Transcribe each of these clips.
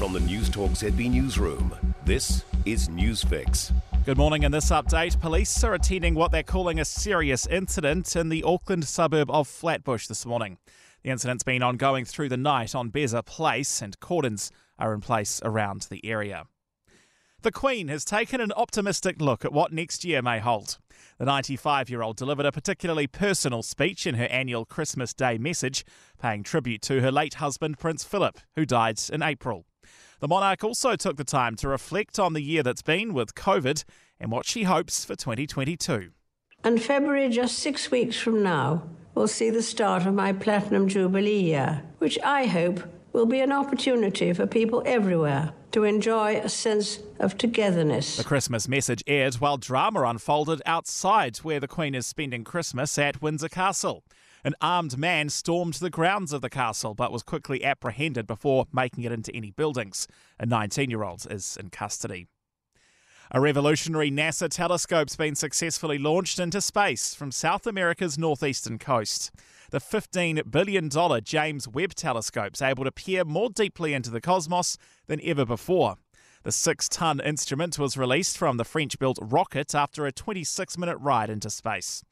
From the Newstalk ZB Newsroom, this is Newsfix. Good morning. In this update, police are attending what they're calling a serious incident in the Auckland suburb of Flatbush this morning. The incident's been ongoing through the night on Beza Place, and cordons are in place around the area. The Queen has taken an optimistic look at what next year may hold. The 95 year old delivered a particularly personal speech in her annual Christmas Day message, paying tribute to her late husband, Prince Philip, who died in April. The monarch also took the time to reflect on the year that's been with COVID and what she hopes for 2022. And February, just six weeks from now, we'll see the start of my Platinum Jubilee year, which I hope will be an opportunity for people everywhere to enjoy a sense of togetherness. The Christmas message aired while drama unfolded outside where the Queen is spending Christmas at Windsor Castle. An armed man stormed the grounds of the castle but was quickly apprehended before making it into any buildings. A 19 year old is in custody. A revolutionary NASA telescope's been successfully launched into space from South America's northeastern coast. The $15 billion James Webb telescope is able to peer more deeply into the cosmos than ever before. The six ton instrument was released from the French built rocket after a 26 minute ride into space.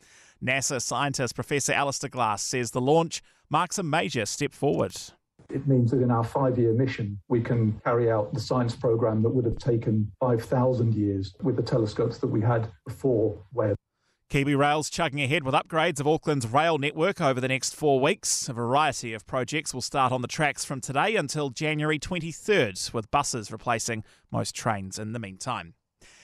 NASA scientist Professor Alistair Glasse says the launch marks a major step forward. It means that in our five year mission, we can carry out the science program that would have taken 5,000 years with the telescopes that we had before Webb. KiwiRail's chugging ahead with upgrades of Auckland's rail network over the next four weeks. A variety of projects will start on the tracks from today until January 23rd, with buses replacing most trains in the meantime.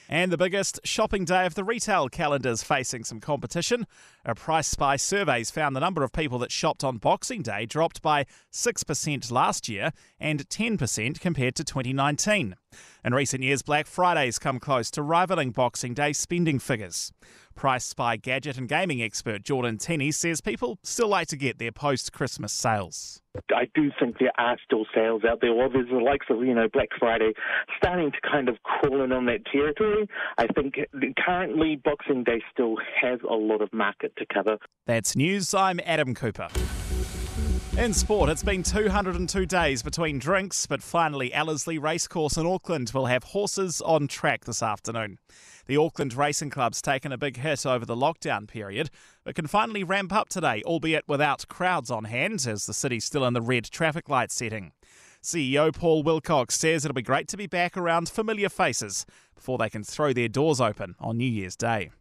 And the biggest shopping day of the retail calendar is facing some competition. A PriceSpy surveys found the number of people that shopped on Boxing Day dropped by 6% last year and 10% compared to 2019. In recent years, Black Friday's come close to rivaling Boxing Day spending figures. PriceSpy gadget and gaming expert Jordan Tenney says people still like to get their post Christmas sales. I do think there are still sales out there. While there's the likes of, you know, Black Friday starting to kind of crawl in on that territory, I think currently Boxing Day still has a lot of market to cover. That's news. I'm Adam Cooper. In sport, it's been 202 days between drinks, but finally, Ellerslie Racecourse in Auckland will have horses on track this afternoon. The Auckland Racing Club's taken a big hit over the lockdown period, but can finally ramp up today, albeit without crowds on hand, as the city's still in the red traffic light setting. CEO Paul Wilcox says it'll be great to be back around familiar faces before they can throw their doors open on New Year's Day.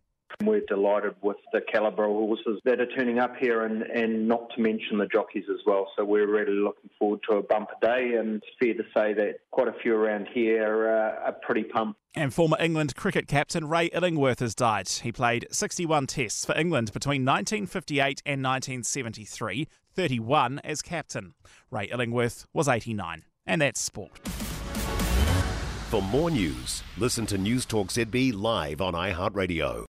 We're delighted with the calibre of horses that are turning up here and, and not to mention the jockeys as well. So we're really looking forward to a bumper day and it's fair to say that quite a few around here uh, are pretty pumped. And former England cricket captain Ray Illingworth has died. He played 61 tests for England between 1958 and 1973, 31 as captain. Ray Illingworth was 89. And that's sport. For more news, listen to Newstalk ZB live on iHeartRadio.